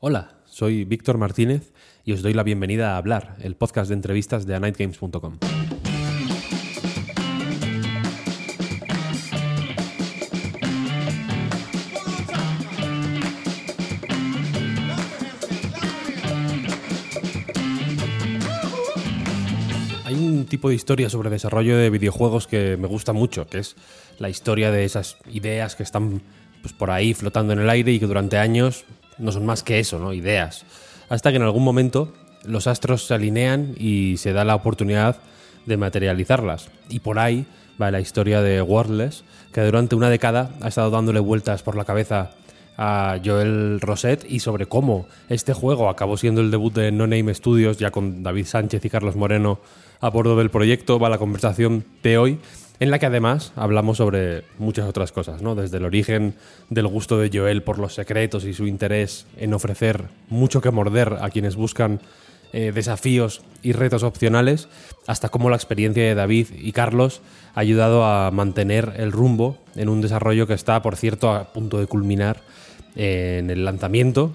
Hola, soy Víctor Martínez y os doy la bienvenida a Hablar, el podcast de entrevistas de anightgames.com. Hay un tipo de historia sobre desarrollo de videojuegos que me gusta mucho, que es la historia de esas ideas que están pues, por ahí flotando en el aire y que durante años no son más que eso, ¿no? Ideas. Hasta que en algún momento los astros se alinean y se da la oportunidad de materializarlas. Y por ahí va la historia de Wordless, que durante una década ha estado dándole vueltas por la cabeza a Joel Roset y sobre cómo este juego acabó siendo el debut de No Name Studios, ya con David Sánchez y Carlos Moreno a bordo del proyecto, va la conversación de hoy, en la que además hablamos sobre muchas otras cosas, ¿no? Desde el origen del gusto de Joel por los secretos y su interés en ofrecer mucho que morder a quienes buscan eh, desafíos y retos opcionales, hasta cómo la experiencia de David y Carlos ha ayudado a mantener el rumbo en un desarrollo que está, por cierto, a punto de culminar en el lanzamiento.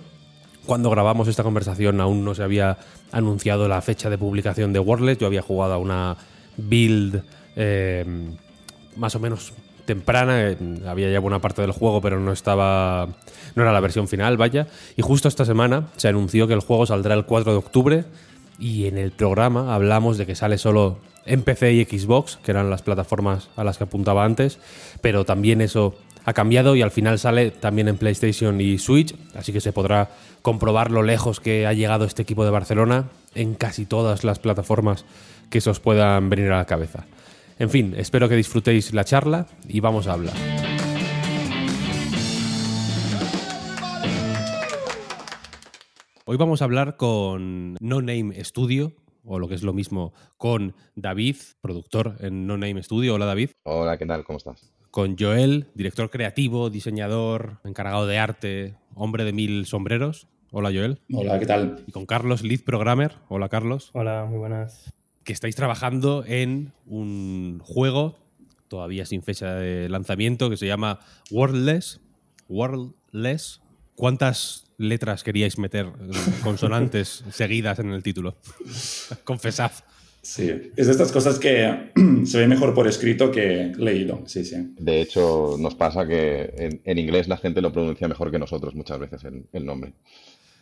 Cuando grabamos esta conversación aún no se había anunciado la fecha de publicación de Wordless. Yo había jugado a una build eh, más o menos temprana, eh, había ya buena parte del juego, pero no estaba. no era la versión final, vaya. Y justo esta semana se anunció que el juego saldrá el 4 de octubre. Y en el programa hablamos de que sale solo en PC y Xbox, que eran las plataformas a las que apuntaba antes, pero también eso ha cambiado y al final sale también en PlayStation y Switch, así que se podrá comprobar lo lejos que ha llegado este equipo de Barcelona en casi todas las plataformas que se os puedan venir a la cabeza. En fin, espero que disfrutéis la charla y vamos a hablar. Hoy vamos a hablar con No Name Studio, o lo que es lo mismo, con David, productor en No Name Studio. Hola David. Hola, ¿qué tal? ¿Cómo estás? Con Joel, director creativo, diseñador, encargado de arte, hombre de mil sombreros. Hola Joel. Hola, ¿qué tal? Y con Carlos, lead programmer. Hola Carlos. Hola, muy buenas. Que estáis trabajando en un juego, todavía sin fecha de lanzamiento, que se llama Worldless. Worldless. ¿Cuántas letras queríais meter, consonantes seguidas en el título? Confesad. Sí, es de estas cosas que se ve mejor por escrito que leído. Sí, sí. De hecho, nos pasa que en, en inglés la gente lo pronuncia mejor que nosotros muchas veces el, el nombre.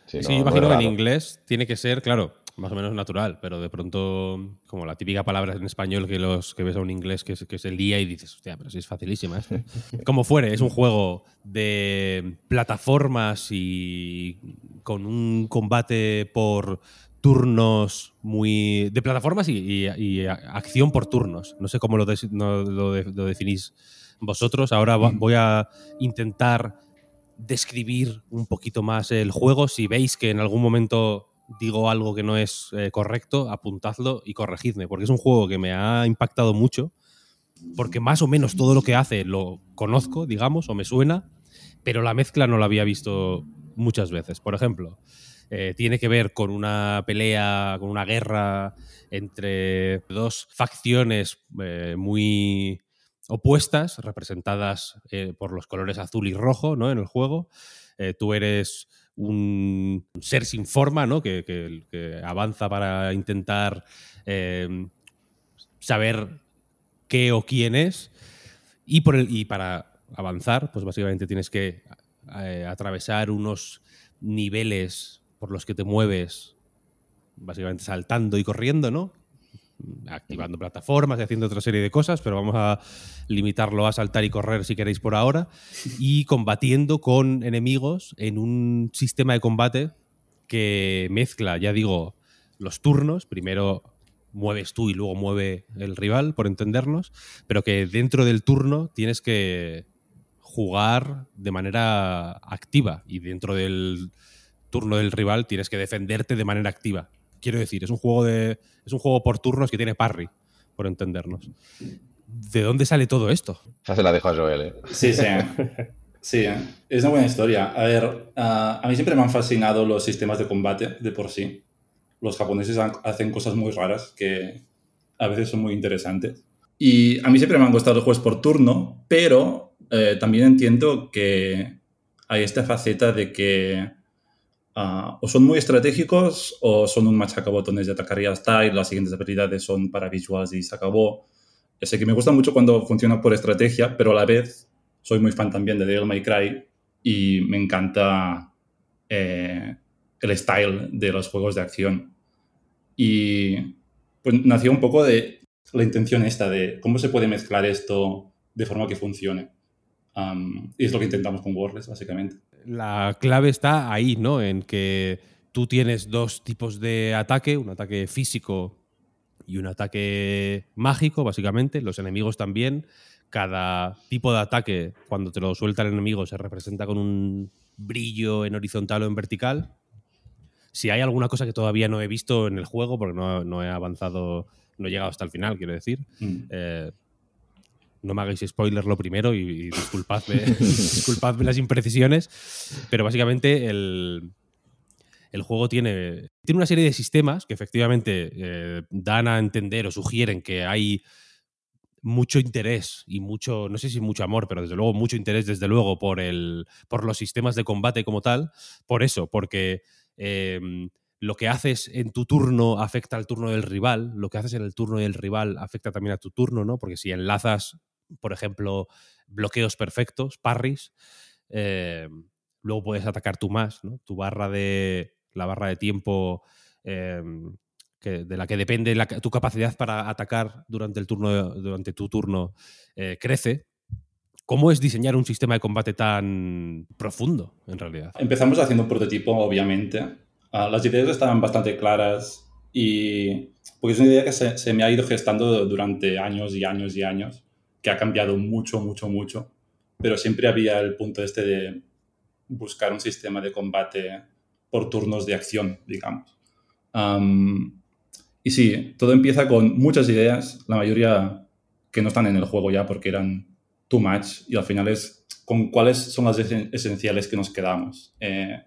Sí, no- yo no imagino que en inglés tiene que ser, claro, más o menos natural, pero de pronto, como la típica palabra en español que los que ves a un inglés que, se- que se lía y dices, hostia, pero si es facilísima. esto". como fuere, es un juego de plataformas y con un combate por turnos muy. de plataformas y, y- y a- acción por turnos. No sé cómo lo, no- lo de- lo definís vosotros. Ahora voy a intentar describir un poquito más el juego. Si veis que en algún momento digo algo que no es eh, correcto, apuntadlo y corregidme, porque es un juego que me ha impactado mucho porque más o menos todo lo que hace lo conozco, digamos, o me suena, pero la mezcla no la había visto muchas veces. Por ejemplo, eh, tiene que ver con una pelea, con una guerra entre dos facciones eh, muy opuestas, representadas por los colores azul y rojo ¿no? en el juego. tú eres un ser sin forma, ¿no? Que, que avanza para intentar saber qué o quién es. Y, por el, y para avanzar, pues básicamente tienes que eh, atravesar unos niveles por los que te mueves, básicamente saltando y corriendo, ¿no? Activando plataformas y haciendo otra serie de cosas, pero vamos a limitarlo a saltar y correr si queréis por ahora. Y combatiendo con enemigos en un sistema de combate que mezcla, ya digo, los turnos. Primero mueves tú y luego mueve el rival, por entendernos, pero que dentro del turno tienes que jugar de manera activa y dentro del turno del rival tienes que defenderte de manera activa. Quiero decir, es un juego de es un juego por turnos que tiene parry, por entendernos. ¿De dónde sale todo esto? Ya se la dejo a Joel, ¿eh? Sí, sí. Sí, es una buena historia. A ver, ah, a mí siempre me han fascinado los sistemas de combate de por sí los japoneses hacen cosas muy raras que a veces son muy interesantes. Y a mí siempre me han gustado los juegos por turno, pero eh, también entiendo que hay esta faceta de que ah, o son muy estratégicos o son un machacabotones de atacar y ya está, y las siguientes habilidades son para visuals y se acabó. Ya sé que me gusta mucho cuando funciona por estrategia, pero a la vez soy muy fan también de Devil May Cry y me encanta eh, el style de los juegos de acción. Y pues nació un poco de la intención esta de cómo se puede mezclar esto de forma que funcione. y es lo que intentamos con Wordless, básicamente. La clave está ahí, ¿no? En que tú tienes dos tipos de ataque, un ataque físico y un ataque mágico, básicamente. Los enemigos también. Cada tipo de ataque, cuando te lo suelta el enemigo, se representa con un brillo en horizontal o en vertical. Si hay alguna cosa que todavía no he visto en el juego, porque no, he avanzado, no he llegado hasta el final, quiero decir. Mm. Eh, no me hagáis spoiler lo primero y, disculpadme, las imprecisiones, pero básicamente el, juego tiene, tiene una serie de sistemas que efectivamente eh, dan a entender o sugieren que hay mucho interés y mucho, no sé si mucho amor, pero desde luego mucho interés, desde luego, por, el, por los sistemas de combate como tal. Por eso, porque Em, lo que haces en tu turno afecta al turno del rival, lo que haces en el turno del rival afecta también a tu turno, ¿no? Porque si enlazas, por ejemplo, bloqueos perfectos, parries, em, luego puedes atacar tú más, ¿no? Tu barra de. la barra de tiempo. Em, de la que depende tu capacidad para atacar durante el turno durante tu turno eh, crece ¿Cómo es diseñar un sistema de combate tan profundo, en realidad? Empezamos haciendo un prototipo, obviamente. Ah, las ideas estaban bastante claras y... Porque es una idea que se, me ha ido gestando durante años y años y años, que ha cambiado mucho, mucho, mucho. Pero siempre había el punto este de buscar un sistema de combate por turnos de acción, digamos. y sí, todo empieza con muchas ideas, la mayoría que no están en el juego ya porque eran too much y al final es con cuáles son las esenciales que nos quedamos. Eh,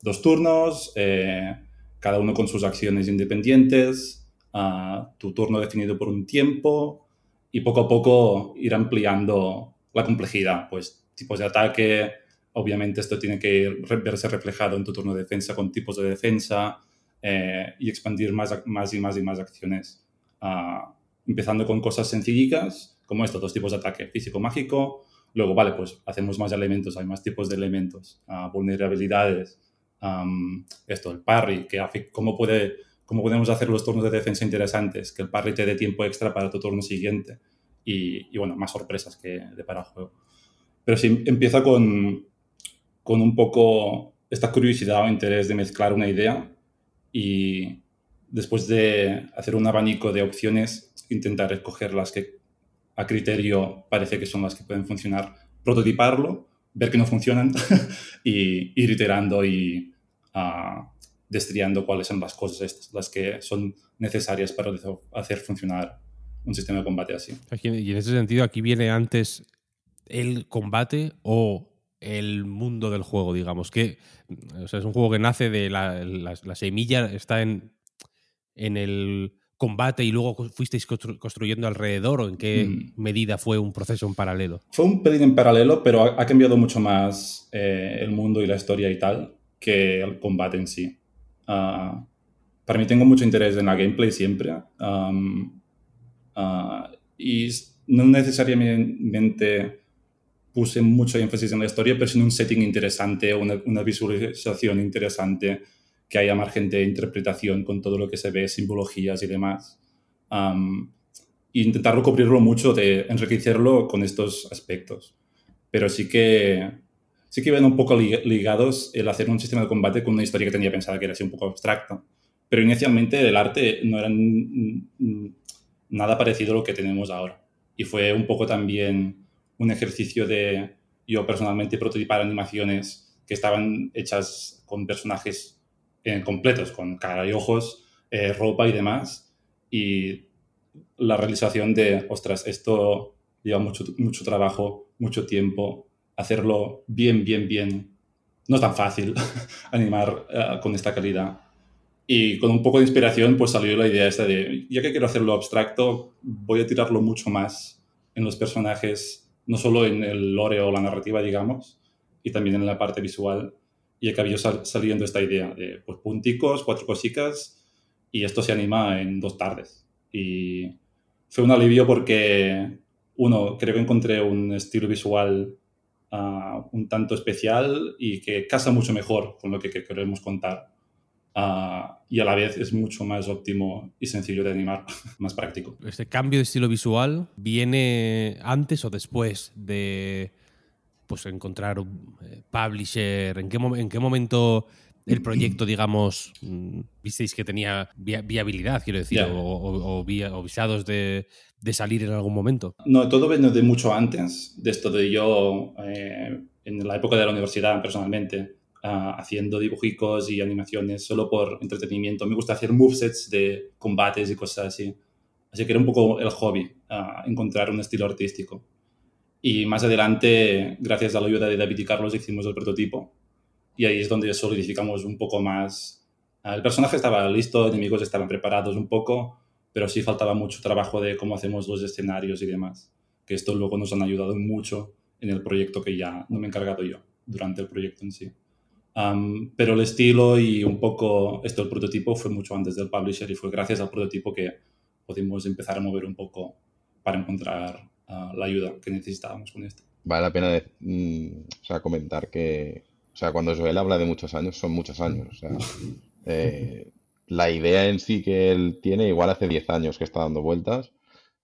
dos turnos, eh, cada uno con sus acciones independientes, ah, tu turno definido por un tiempo y poco a poco ir ampliando la complejidad, pues tipos de ataque, obviamente esto tiene que verse reflejado en tu turno de defensa con tipos de defensa eh, y expandir más, más y más y más acciones, ah, empezando con cosas sencillitas como estos dos tipos de ataque, físico-mágico. Luego, vale, pues hacemos más elementos, hay más tipos de elementos, uh, vulnerabilidades, esto, el parry, que cómo, puede, cómo podemos hacer los turnos de defensa interesantes, que el parry te dé tiempo extra para tu turno siguiente y, bueno, más sorpresas que de para el juego. Pero sí, empieza con, con un poco esta curiosidad o interés de mezclar una idea y después de hacer un abanico de opciones, intentar escoger las que a criterio parece que son las que pueden funcionar, prototiparlo, ver que no funcionan y ir iterando y uh, destriando cuáles son las cosas estas, las que son necesarias para hacer funcionar un sistema de combate así. Y en ese sentido, aquí viene antes el combate o el mundo del juego, digamos. Que o sea, es un juego que nace de la, la, semilla, está en, en el combate y luego fuisteis construyendo alrededor o en qué mm. medida fue un proceso en paralelo? Fue un pelín en paralelo, pero ha, cambiado mucho más eh, el mundo y la historia y tal que el combate en sí. Uh, para mí tengo mucho interés en la gameplay siempre um, uh, y no necesariamente puse mucho énfasis en la historia, pero en un setting interesante, una, una visualización interesante que haya margen de interpretación con todo lo que se ve, simbologías y demás. Um, e intentarlo cubrirlo mucho, de enriquecerlo con estos aspectos. Pero sí que, sí que ven un poco ligados el hacer un sistema de combate con una historia que tenía pensada que era así un poco abstracta. Pero inicialmente el arte no era nada parecido a lo que tenemos ahora. Y fue un poco también un ejercicio de yo personalmente prototipar animaciones que estaban hechas con personajes completos, con cara y ojos, eh, ropa y demás. Y la realización de, ostras, esto lleva mucho, mucho trabajo, mucho tiempo, hacerlo bien, bien, bien. No es tan fácil animar eh, con esta calidad. Y con un poco de inspiración, pues salió la idea esta de, ya que quiero hacerlo abstracto, voy a tirarlo mucho más en los personajes, no solo en el lore o la narrativa, digamos, y también en la parte visual, y acabó saliendo esta idea de pues, punticos, cuatro cositas y esto se anima en dos tardes. Y fue un alivio porque, uno, creo que encontré un estilo visual un tanto especial y que casa mucho mejor con lo que, queremos contar. Uh, y a la vez es mucho más óptimo y sencillo de animar, más práctico. ¿Este cambio de estilo visual viene antes o después de pues encontrar un eh, publisher? ¿En qué, ¿En qué momento el proyecto, digamos, mm, visteis que tenía viabilidad, quiero decir, o, visados de, salir en algún momento? No, todo viene de mucho antes, de esto de yo, eh, en la época de la universidad personalmente, ah, haciendo dibujicos y animaciones solo por entretenimiento. Me gusta hacer movesets de combates y cosas así. Así que era un poco el hobby, ah, encontrar un estilo artístico. Y más adelante, gracias a la ayuda de David y Carlos, hicimos el prototipo. Y ahí es donde solidificamos un poco más. El personaje estaba listo, enemigos estaban preparados un poco, pero sí faltaba mucho trabajo de cómo hacemos los escenarios y demás. Que esto luego nos han ayudado mucho en el proyecto que ya no me he encargado yo, durante el proyecto en sí. pero el estilo y un poco esto, el prototipo, fue mucho antes del publisher y fue gracias al prototipo que pudimos empezar a mover un poco para encontrar la ayuda que necesitábamos con esto. Vale la pena mm, o sea, comentar que, o sea, cuando Joel habla de muchos años, son muchos años. O sea, eh, la idea en sí que él tiene, igual hace 10 años que está dando vueltas.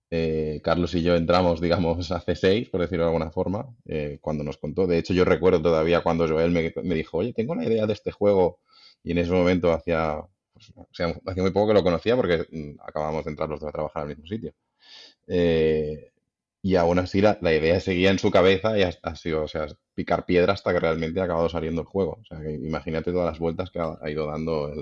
Eh, Carlos y yo entramos, digamos, hace 6, por decirlo de alguna forma, eh, cuando nos contó. De hecho, yo recuerdo todavía cuando Joel me, dijo, oye, tengo una idea de este juego. Y en ese momento hacía, pues, o sea, hacía muy poco que lo conocía porque mm, acabamos de entrar los dos a trabajar al mismo sitio. Y aún así la, idea seguía en su cabeza y ha, sido, o sea, picar piedra hasta que realmente ha acabado saliendo el juego. O sea, imagínate todas las vueltas que ha, ido dando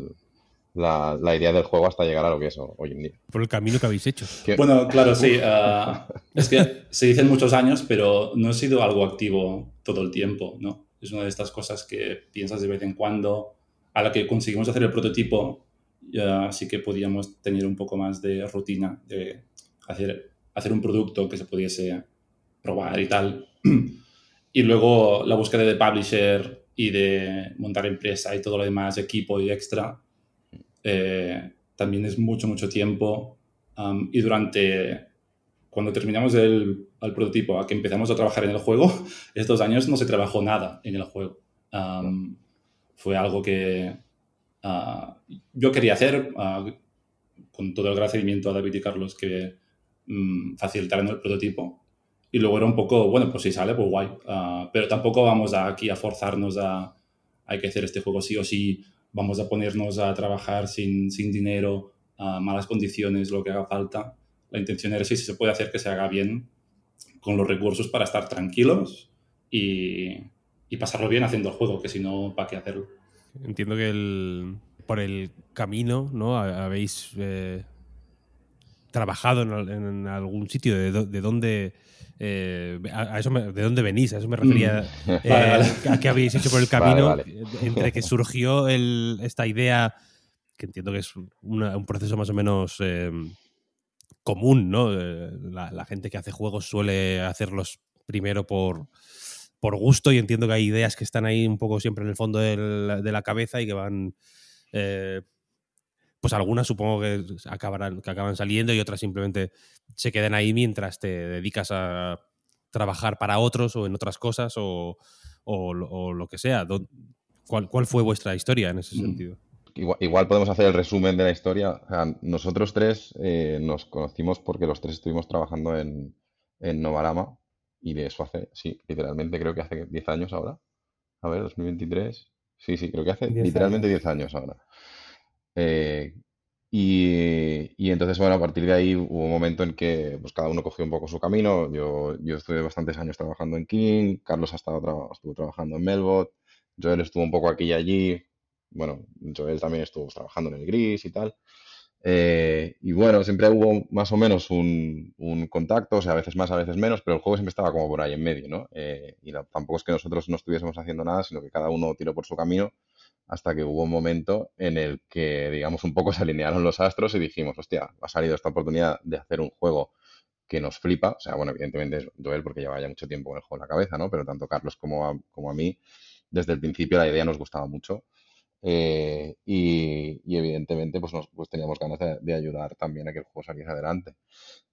la, idea del juego hasta llegar a lo que es hoy en día. Por el camino que habéis hecho. Bueno, claro, sí. Ah, es que se dicen muchos años, pero no ha sido algo activo todo el tiempo, ¿no? Es una de estas cosas que piensas de vez en cuando. A la que conseguimos hacer el prototipo, ya sí que podíamos tener un poco más de rutina de hacer hacer un producto que se pudiese probar y tal. Y luego la búsqueda de publisher y de montar empresa y todo lo demás, equipo y extra, eh, también es mucho, mucho tiempo. y durante, cuando terminamos el, prototipo a que empezamos a trabajar en el juego, estos años no se trabajó nada en el juego. fue algo que ah, yo quería hacer, ah, con todo el agradecimiento a David y Carlos que Mm, facilitar en el prototipo. Y luego era un poco, bueno, pues si sale, pues guay. Ah, pero tampoco vamos aquí a forzarnos a, hay que hacer este juego sí o sí, vamos a ponernos a trabajar sin, sin dinero, a malas condiciones, lo que haga falta. La intención era si se puede hacer que se haga bien con los recursos para estar tranquilos y, y pasarlo bien haciendo el juego, que si no, ¿para qué hacerlo? Entiendo que el, por el camino, ¿no? Habéis eh, trabajado en, algún sitio, de, de dónde... Eh, a, eso ¿De dónde venís? A eso me refería. Mm. Eh, a qué habéis hecho por el camino entre que surgió esta idea, que entiendo que es un proceso más o menos común, ¿no? La, gente que hace juegos suele hacerlos primero por, por gusto y entiendo que hay ideas que están ahí un poco siempre en el fondo de la cabeza y que van pues algunas supongo que acabarán, que acaban saliendo y otras simplemente se quedan ahí mientras te dedicas a trabajar para otros o en otras cosas o, lo que sea. ¿Cuál, ¿Cuál, fue vuestra historia en ese mm. sentido? Igual, podemos hacer el resumen de la historia. nosotros tres eh, nos conocimos porque los tres estuvimos trabajando en, en Novarama y de eso hace, sí, literalmente creo que hace 10 años ahora. A ver, 2023. Sí, sí, creo que hace literalmente 10 años ahora. Eh, y, entonces, bueno, a partir de ahí hubo un momento en que pues, cada uno cogió un poco su camino. Yo, yo estuve bastantes años trabajando en King, Carlos ha estado estuvo trabajando en Melbot, Joel estuvo un poco aquí y allí. Bueno, Joel también estuvo trabajando en el Gris y tal. Eh, y bueno, siempre hubo más o menos un, contacto, o sea, a veces más, a veces menos, pero el juego siempre estaba como por ahí en medio, ¿no? Eh, y tampoco es que nosotros no estuviésemos haciendo nada, sino que cada uno tiró por su camino hasta que hubo un momento en el que, digamos, un poco se alinearon los astros y dijimos, hostia, ha salido esta oportunidad de hacer un juego que nos flipa. O sea, bueno, evidentemente es Joel porque lleva ya mucho tiempo con el juego en la cabeza, ¿no? Pero tanto Carlos como a, como a mí, desde el principio la idea nos gustaba mucho. Eh, y, evidentemente pues, nos, pues teníamos ganas de, ayudar también a que el juego saliese adelante.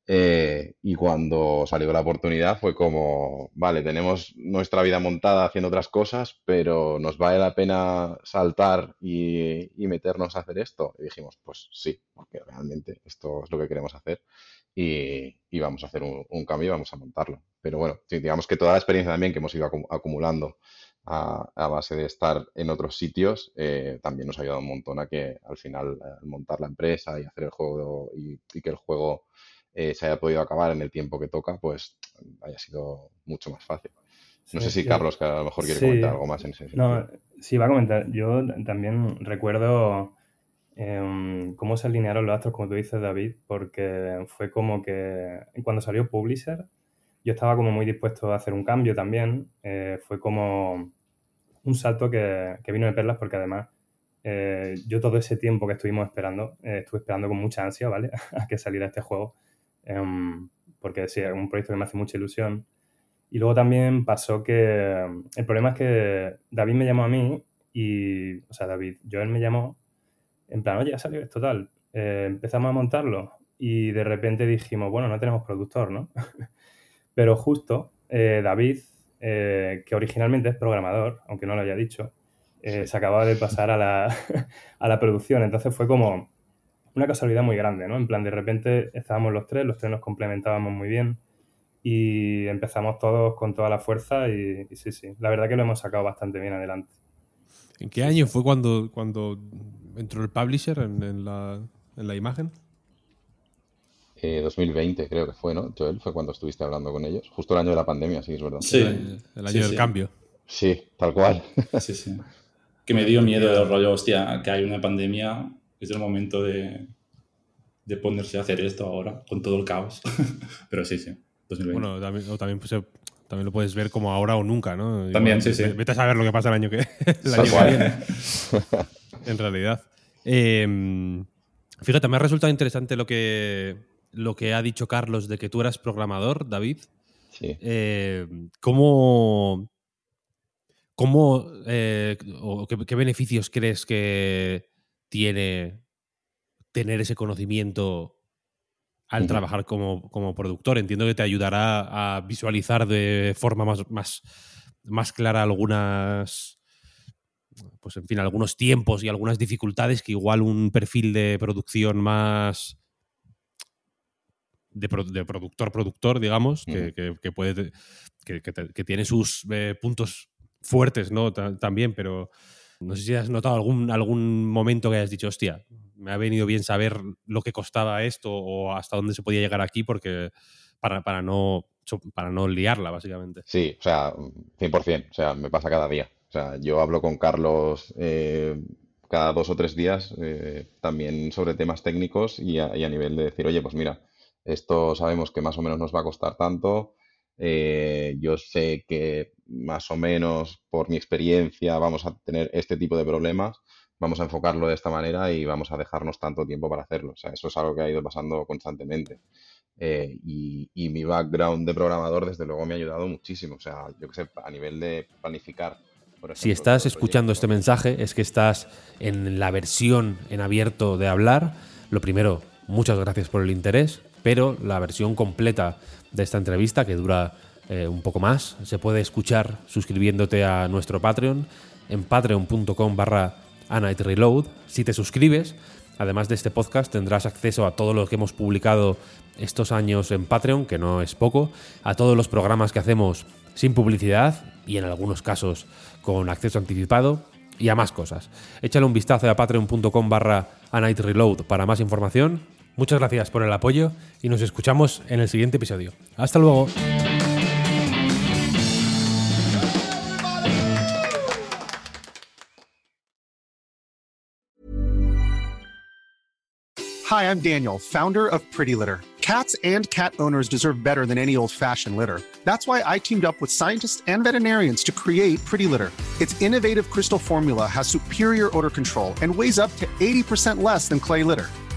Eh, y cuando salió la oportunidad fue como, vale, tenemos nuestra vida montada haciendo otras cosas, pero ¿nos vale la pena saltar y, meternos a hacer esto? Y dijimos, pues sí, porque realmente esto es lo que queremos hacer y, vamos a hacer un, cambio y vamos a montarlo. Pero bueno, digamos que toda la experiencia también que hemos ido acumulando a, base de estar en otros sitios, eh, también nos ha ayudado un montón a que al final montar la empresa y hacer el juego y, que el juego eh, se haya podido acabar en el tiempo que toca, pues haya sido mucho más fácil. No sé si Carlos, que a lo mejor quiere comentar algo más en ese sentido. No, sí, va a comentar. Yo también recuerdo em, cómo se alinearon los astros, como tú dices, David, porque fue como que cuando salió Publisher, yo estaba como muy dispuesto a hacer un cambio también. Eh, fue como un salto que, vino de perlas porque además eh, yo todo ese tiempo que estuvimos esperando, eh, estuve esperando con mucha ansia, ¿vale? a que saliera este juego. Em, porque sí, es un proyecto que me hace mucha ilusión. Y luego también pasó que el problema es que David me llamó a mí y, o sea, David, Joel me llamó en plan, oye, ya salió esto tal. empezamos a montarlo y de repente dijimos, bueno, no tenemos productor, ¿no? Pero justo eh, David, eh, que originalmente es programador, aunque no lo haya dicho, eh, se acababa de pasar a la, a la, producción. Entonces fue como una casualidad muy grande, ¿no? En plan, de repente estábamos los tres, los tres nos complementábamos muy bien y empezamos todos con toda la fuerza y, sí, sí, la verdad que lo hemos sacado bastante bien adelante. ¿En qué año fue cuando, cuando entró el publisher en, la, en la imagen? 2020 creo que fue, ¿no? Joel, fue cuando estuviste hablando con ellos. Justo el año de la pandemia, sí, es verdad. Sí. El año del cambio. Sí, tal cual. Sí, sí. Que me dio miedo el rollo, hostia, que hay una pandemia, es el momento de, de ponerse a hacer esto ahora, con todo el caos. Pero sí, sí, 2020. Bueno, también, también, pues, también, lo puedes ver como ahora o nunca, ¿no? También, sí, sí. Vete a saber lo que pasa el año que, el año que viene. en realidad. Eh, fíjate, me ha resultado interesante lo que lo que ha dicho Carlos de que tú eras programador, David. Sí. Eh, ¿Cómo, cómo eh, o qué, beneficios crees que tiene tener ese conocimiento al trabajar como, productor? Entiendo que te ayudará a visualizar de forma más, más, más clara algunas pues en fin, algunos tiempos y algunas dificultades que igual un perfil de producción más de, productor-productor, digamos, que, puede que, tiene sus eh, puntos fuertes, ¿no? también, pero no sé si has notado algún, algún momento que hayas dicho, hostia, me ha venido bien saber lo que costaba esto o hasta dónde se podía llegar aquí porque para, para no para no liarla, básicamente. Sí, o sea, 100%, o sea, me pasa cada día. O sea, yo hablo con Carlos eh, cada dos o tres días eh, también sobre temas técnicos y a, y a, nivel de decir, oye, pues mira, esto sabemos que más o menos nos va a costar tanto, eh, yo sé que más o menos por mi experiencia vamos a tener este tipo de problemas, vamos a enfocarlo de esta manera y vamos a dejarnos tanto tiempo para hacerlo. O sea, eso es algo que ha ido pasando constantemente. Eh, y, y, mi background de programador, desde luego, me ha ayudado muchísimo. O sea, yo que sé, a nivel de planificar. Ejemplo, si estás escuchando este mensaje, es que estás en la versión en abierto de hablar. Lo primero, muchas gracias por el interés, pero la versión completa de esta entrevista, que dura eh, un poco más, se puede escuchar suscribiéndote a nuestro Patreon en patreon.com barra Reload. Si te suscribes, además de este podcast, tendrás acceso a todo lo que hemos publicado estos años en Patreon, que no es poco, a todos los programas que hacemos sin publicidad y en algunos casos con acceso anticipado y a más cosas. Échale un vistazo a patreon.com barra Reload para más información. Muchas gracias por el apoyo y nos escuchamos en el siguiente episodio. Hasta luego. Hi, I'm Daniel, founder of Pretty Litter. Cats and cat owners deserve better than any old-fashioned litter. That's why I teamed up with scientists and veterinarians to create Pretty Litter. Its innovative crystal formula has superior odor control and weighs up to 80% less than clay litter.